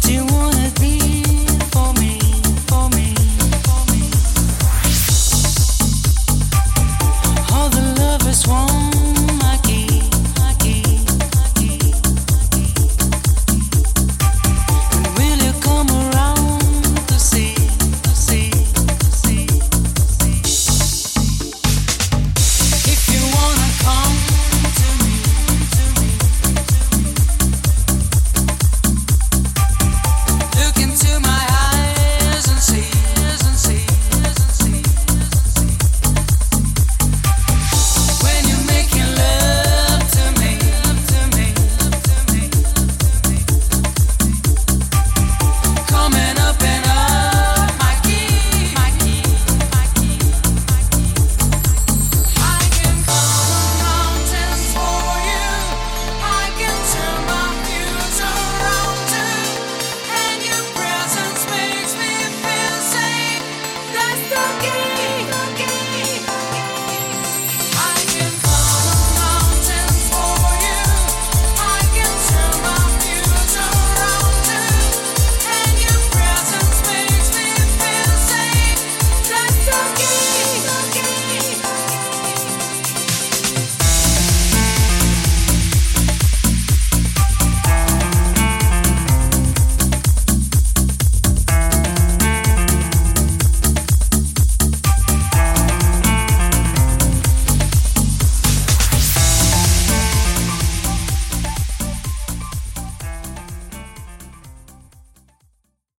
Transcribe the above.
поцелуй